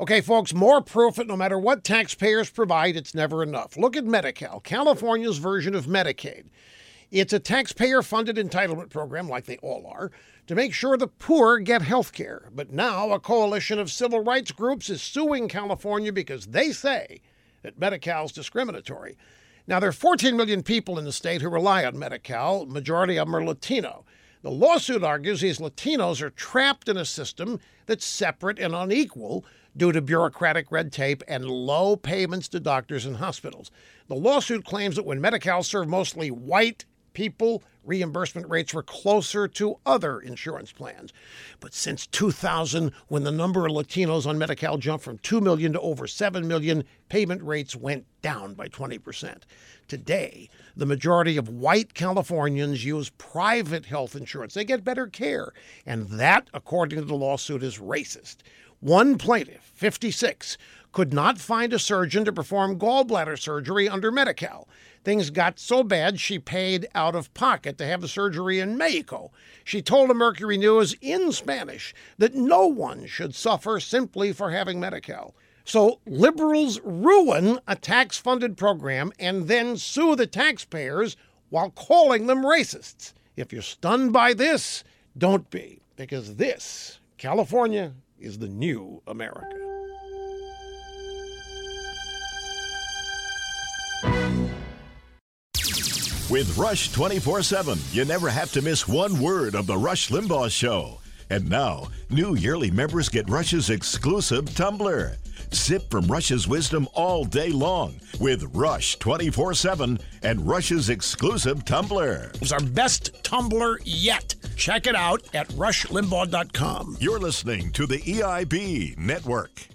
Okay, folks, more proof that no matter what taxpayers provide, it's never enough. Look at Medi Cal, California's version of Medicaid. It's a taxpayer funded entitlement program, like they all are, to make sure the poor get health care. But now a coalition of civil rights groups is suing California because they say that Medi Cal is discriminatory. Now, there are 14 million people in the state who rely on Medi Cal, majority of them are Latino. The lawsuit argues these Latinos are trapped in a system that's separate and unequal due to bureaucratic red tape and low payments to doctors and hospitals. The lawsuit claims that when Medi Cal served mostly white people, reimbursement rates were closer to other insurance plans. But since 2000, when the number of Latinos on Medi Cal jumped from 2 million to over 7 million, payment rates went down by 20%. Today, the majority of white Californians use private health insurance. They get better care. And that, according to the lawsuit, is racist. One plaintiff, 56, could not find a surgeon to perform gallbladder surgery under Medi Cal. Things got so bad she paid out of pocket to have the surgery in Mexico. She told the Mercury News in Spanish that no one should suffer simply for having Medi Cal. So liberals ruin a tax funded program and then sue the taxpayers while calling them racists. If you're stunned by this, don't be, because this, California, is the new America. With Rush 24 7, you never have to miss one word of The Rush Limbaugh Show. And now, new yearly members get Rush's exclusive tumbler. Sip from Rush's wisdom all day long with Rush 24 7 and Rush's exclusive tumbler. It's our best tumbler yet. Check it out at rushlimbaugh.com. You're listening to the EIB Network.